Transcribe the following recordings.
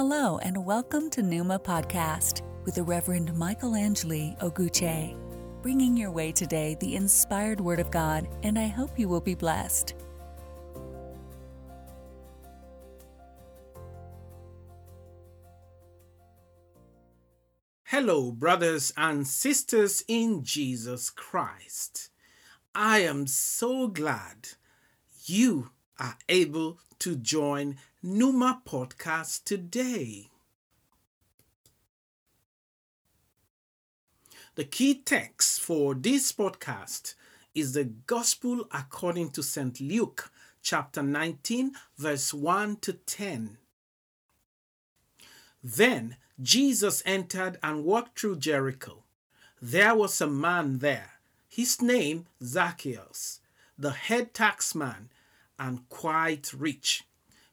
Hello, and welcome to Numa Podcast with the Reverend Michael Angeli Oguche, bringing your way today the inspired Word of God, and I hope you will be blessed. Hello, brothers and sisters in Jesus Christ. I am so glad you are able to join Numa Podcast today. The key text for this podcast is the Gospel according to St. Luke, chapter 19, verse 1 to 10. Then Jesus entered and walked through Jericho. There was a man there, his name Zacchaeus, the head taxman and quite rich.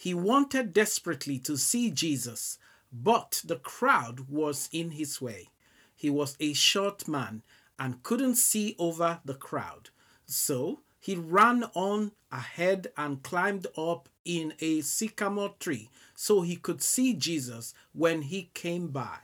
He wanted desperately to see Jesus, but the crowd was in his way. He was a short man and couldn't see over the crowd. So he ran on ahead and climbed up in a sycamore tree so he could see Jesus when he came by.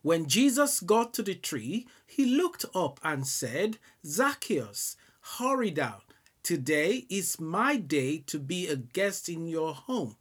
When Jesus got to the tree, he looked up and said, Zacchaeus, hurry down. Today is my day to be a guest in your home.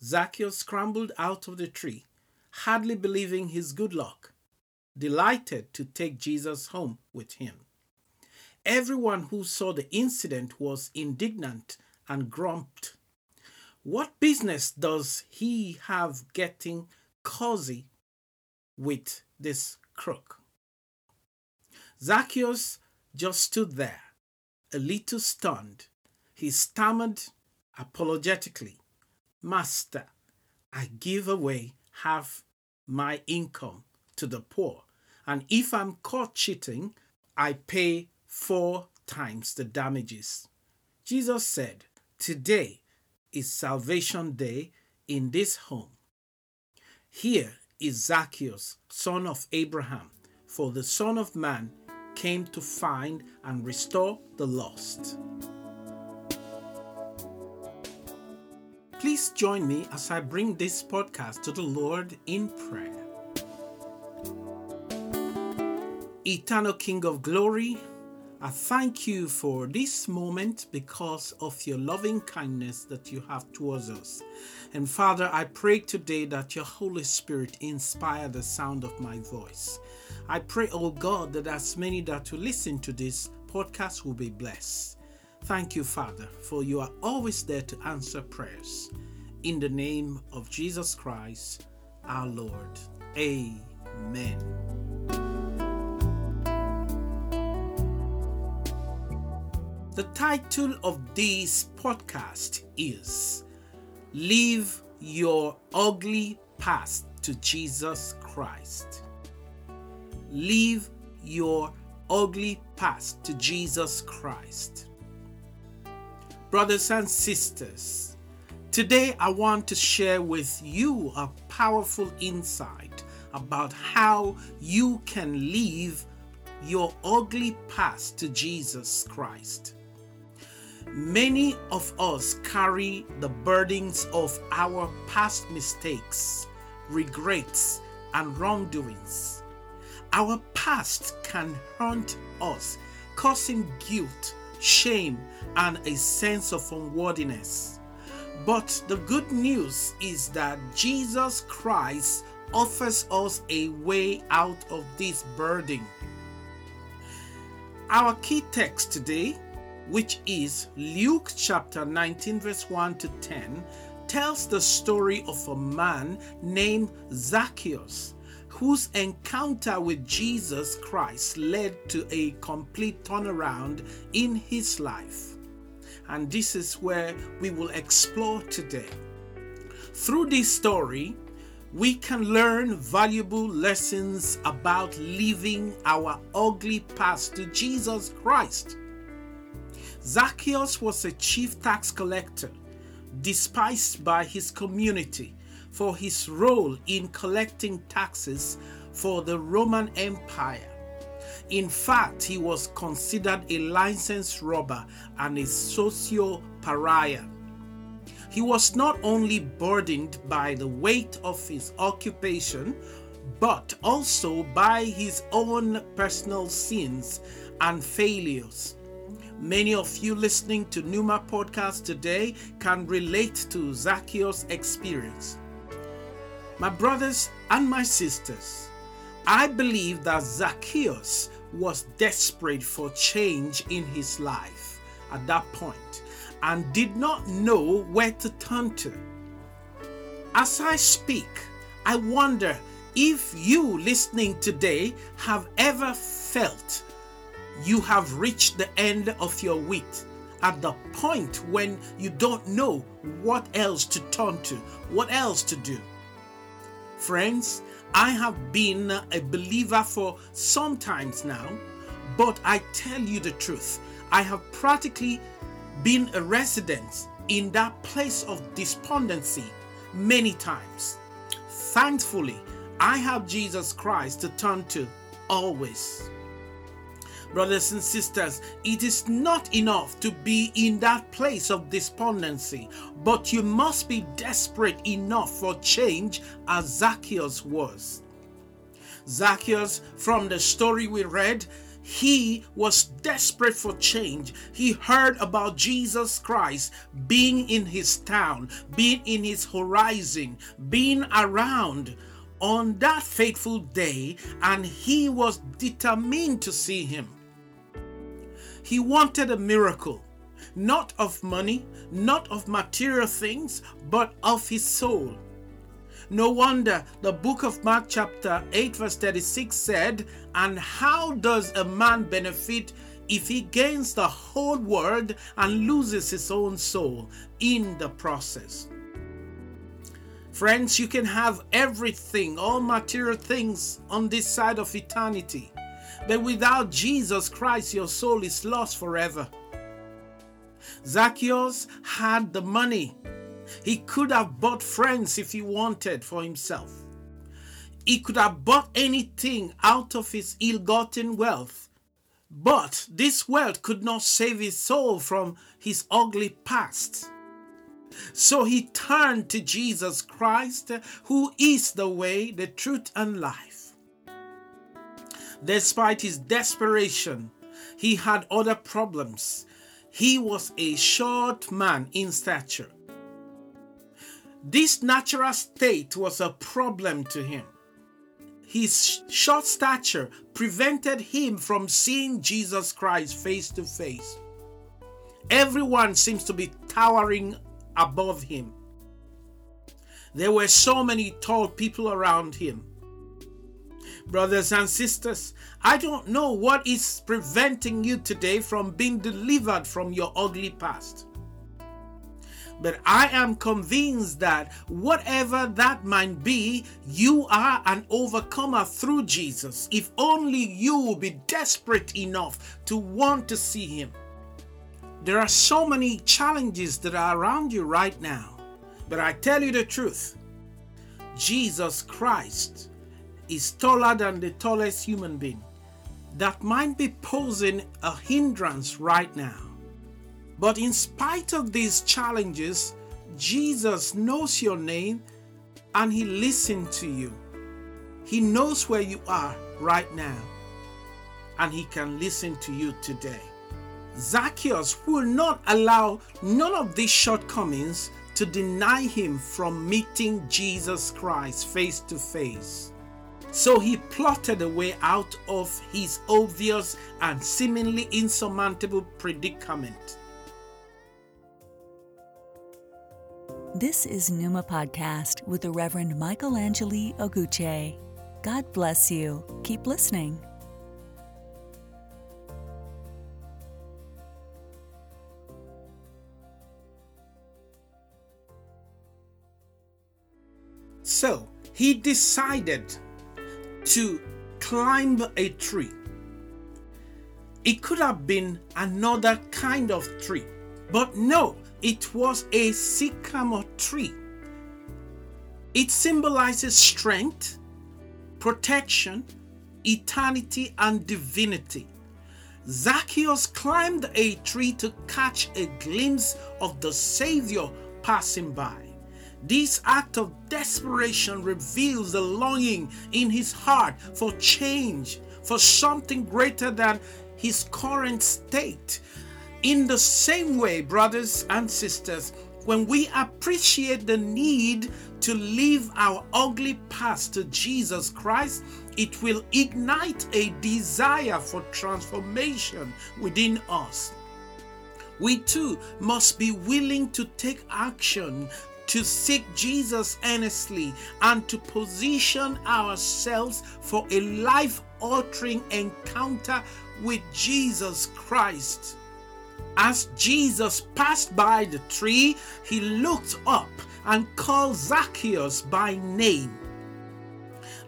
Zacchaeus scrambled out of the tree, hardly believing his good luck, delighted to take Jesus home with him. Everyone who saw the incident was indignant and grumped. What business does he have getting cozy with this crook? Zacchaeus just stood there a little stunned, he stammered apologetically, Master, I give away half my income to the poor, and if I'm caught cheating, I pay four times the damages. Jesus said, Today is salvation day in this home. Here is Zacchaeus, son of Abraham, for the Son of Man came to find and restore the lost. Please join me as I bring this podcast to the Lord in prayer. Eternal King of Glory, I thank you for this moment because of your loving kindness that you have towards us. And Father, I pray today that your Holy Spirit inspire the sound of my voice. I pray, oh God, that as many that will listen to this podcast will be blessed. Thank you, Father, for you are always there to answer prayers. In the name of Jesus Christ, our Lord. Amen. The title of this podcast is Leave Your Ugly Past to Jesus Christ. Leave your ugly past to Jesus Christ. Brothers and sisters, today I want to share with you a powerful insight about how you can leave your ugly past to Jesus Christ. Many of us carry the burdens of our past mistakes, regrets, and wrongdoings. Our past can haunt us, causing guilt, shame, and a sense of unworthiness. But the good news is that Jesus Christ offers us a way out of this burden. Our key text today, which is Luke chapter 19, verse 1 to 10, tells the story of a man named Zacchaeus whose encounter with Jesus Christ led to a complete turnaround in his life. and this is where we will explore today. Through this story, we can learn valuable lessons about leaving our ugly past to Jesus Christ. Zacchaeus was a chief tax collector, despised by his community for his role in collecting taxes for the Roman Empire. In fact, he was considered a licensed robber and a socio pariah. He was not only burdened by the weight of his occupation, but also by his own personal sins and failures. Many of you listening to Numa podcast today can relate to Zacchaeus' experience. My brothers and my sisters, I believe that Zacchaeus was desperate for change in his life at that point and did not know where to turn to. As I speak, I wonder if you listening today have ever felt you have reached the end of your wit at the point when you don't know what else to turn to, what else to do. Friends, I have been a believer for some times now, but I tell you the truth, I have practically been a resident in that place of despondency many times. Thankfully, I have Jesus Christ to turn to always. Brothers and sisters, it is not enough to be in that place of despondency, but you must be desperate enough for change as Zacchaeus was. Zacchaeus, from the story we read, he was desperate for change. He heard about Jesus Christ being in his town, being in his horizon, being around on that fateful day, and he was determined to see him. He wanted a miracle, not of money, not of material things, but of his soul. No wonder the book of Mark, chapter 8, verse 36 said, And how does a man benefit if he gains the whole world and loses his own soul in the process? Friends, you can have everything, all material things on this side of eternity. But without Jesus Christ, your soul is lost forever. Zacchaeus had the money. He could have bought friends if he wanted for himself. He could have bought anything out of his ill gotten wealth. But this wealth could not save his soul from his ugly past. So he turned to Jesus Christ, who is the way, the truth, and life. Despite his desperation, he had other problems. He was a short man in stature. This natural state was a problem to him. His short stature prevented him from seeing Jesus Christ face to face. Everyone seems to be towering above him. There were so many tall people around him. Brothers and sisters, I don't know what is preventing you today from being delivered from your ugly past. But I am convinced that whatever that might be, you are an overcomer through Jesus. If only you will be desperate enough to want to see Him. There are so many challenges that are around you right now. But I tell you the truth Jesus Christ is taller than the tallest human being that might be posing a hindrance right now. But in spite of these challenges, Jesus knows your name and He listens to you. He knows where you are right now and He can listen to you today. Zacchaeus will not allow none of these shortcomings to deny him from meeting Jesus Christ face to face. So he plotted a way out of his obvious and seemingly insurmountable predicament. This is Numa Podcast with the Reverend Michelangelo Oguche. God bless you. Keep listening. So he decided to climb a tree. It could have been another kind of tree, but no, it was a sycamore tree. It symbolizes strength, protection, eternity, and divinity. Zacchaeus climbed a tree to catch a glimpse of the Savior passing by. This act of desperation reveals the longing in his heart for change, for something greater than his current state. In the same way, brothers and sisters, when we appreciate the need to leave our ugly past to Jesus Christ, it will ignite a desire for transformation within us. We too must be willing to take action to seek Jesus earnestly and to position ourselves for a life altering encounter with Jesus Christ. As Jesus passed by the tree, he looked up and called Zacchaeus by name.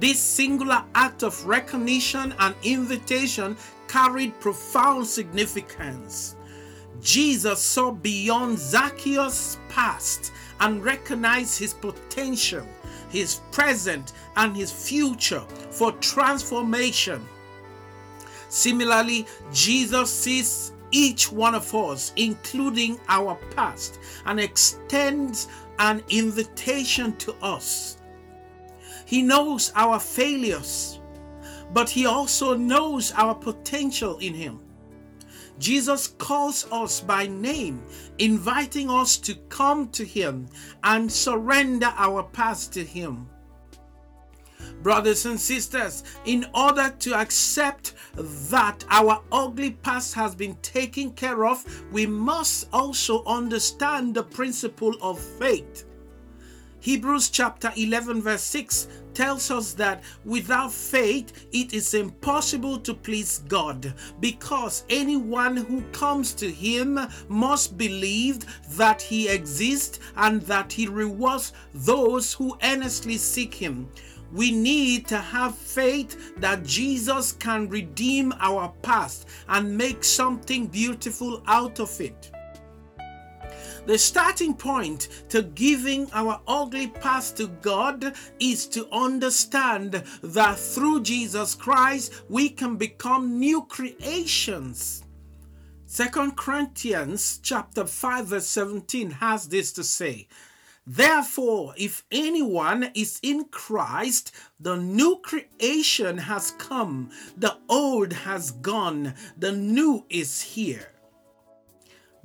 This singular act of recognition and invitation carried profound significance. Jesus saw beyond Zacchaeus' past and recognized his potential, his present, and his future for transformation. Similarly, Jesus sees each one of us, including our past, and extends an invitation to us. He knows our failures, but He also knows our potential in Him. Jesus calls us by name, inviting us to come to Him and surrender our past to Him. Brothers and sisters, in order to accept that our ugly past has been taken care of, we must also understand the principle of faith. Hebrews chapter 11, verse 6 tells us that without faith it is impossible to please God because anyone who comes to Him must believe that He exists and that He rewards those who earnestly seek Him. We need to have faith that Jesus can redeem our past and make something beautiful out of it. The starting point to giving our ugly past to God is to understand that through Jesus Christ we can become new creations. Second Corinthians chapter 5 verse 17 has this to say, Therefore, if anyone is in Christ, the new creation has come, the old has gone, the new is here.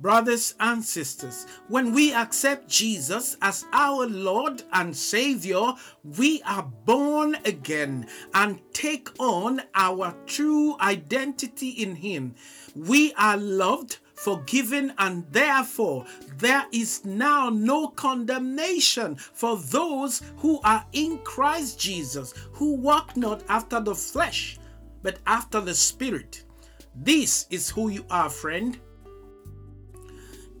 Brothers and sisters, when we accept Jesus as our Lord and Savior, we are born again and take on our true identity in Him. We are loved forgiven, and therefore there is now no condemnation for those who are in Christ Jesus, who walk not after the flesh, but after the Spirit. This is who you are, friend.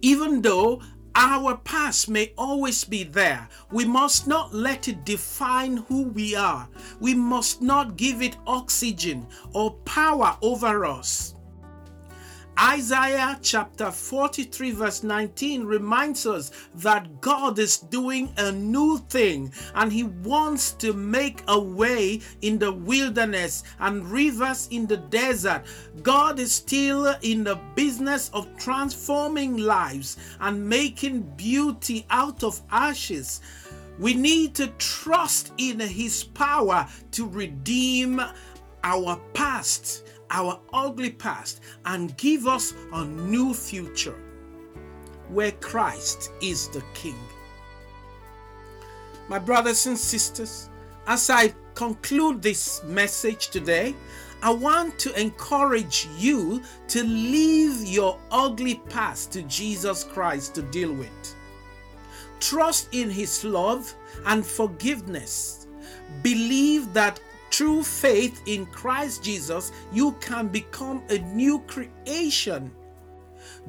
Even though our past may always be there. We must not let it define who we are. We must not give it oxygen or power over us. Isaiah chapter 43, verse 19 reminds us that God is doing a new thing and He wants to make a way in the wilderness and rivers in the desert. God is still in the business of transforming lives and making beauty out of ashes. We need to trust in His power to redeem our past our ugly past and give us a new future where Christ is the King. My brothers and sisters, as I conclude this message today, I want to encourage you to leave your ugly past to Jesus Christ to deal with. Trust in His love and forgiveness. Believe that through faith in Christ Jesus, you can become a new creation.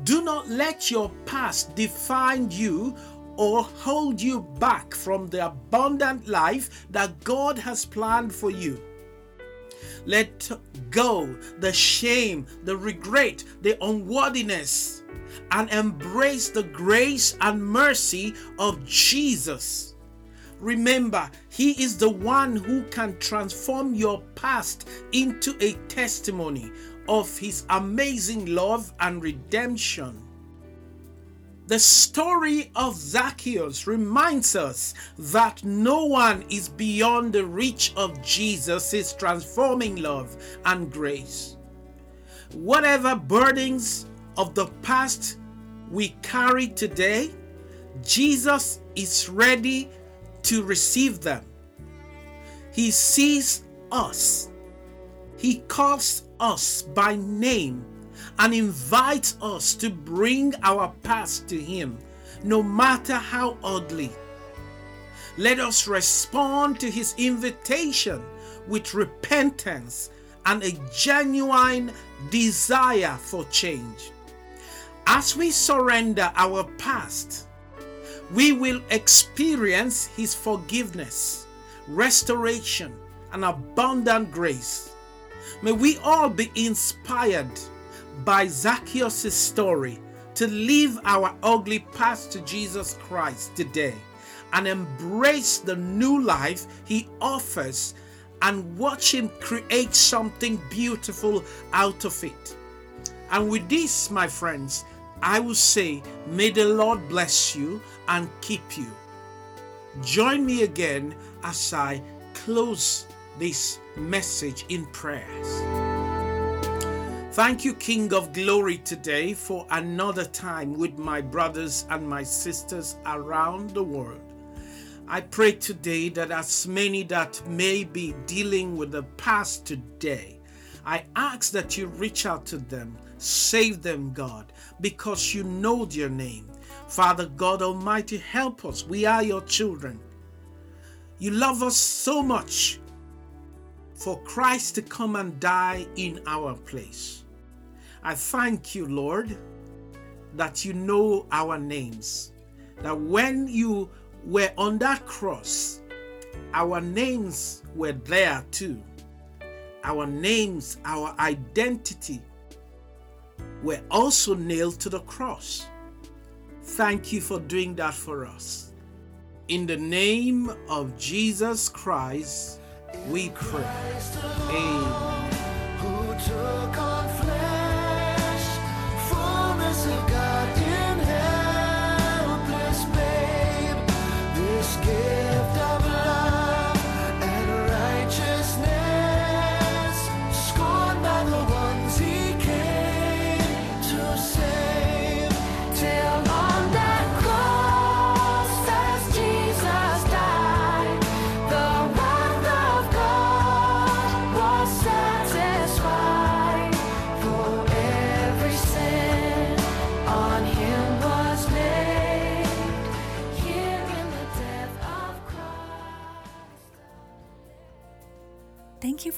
Do not let your past define you or hold you back from the abundant life that God has planned for you. Let go the shame, the regret, the unworthiness, and embrace the grace and mercy of Jesus. Remember, He is the one who can transform your past into a testimony of His amazing love and redemption. The story of Zacchaeus reminds us that no one is beyond the reach of Jesus' transforming love and grace. Whatever burdens of the past we carry today, Jesus is ready to receive them. He sees us, He calls us by name and invites us to bring our past to Him, no matter how ugly. Let us respond to His invitation with repentance and a genuine desire for change. As we surrender our past, we will experience His forgiveness, restoration, and abundant grace. May we all be inspired by Zacchaeus' story to leave our ugly past to Jesus Christ today and embrace the new life he offers and watch him create something beautiful out of it. And with this, my friends, I will say, may the Lord bless you and keep you. Join me again as I close this message in prayers. Thank you, King of Glory, today for another time with my brothers and my sisters around the world. I pray today that as many that may be dealing with the past today, I ask that you reach out to them, save them, God, because you know their name. Father God Almighty, help us. We are your children. You love us so much for Christ to come and die in our place. I thank you, Lord, that you know our names. That when you were on that cross, our names were there too. Our names, our identity were also nailed to the cross. Thank you for doing that for us. In the name of Jesus Christ, we pray. Amen.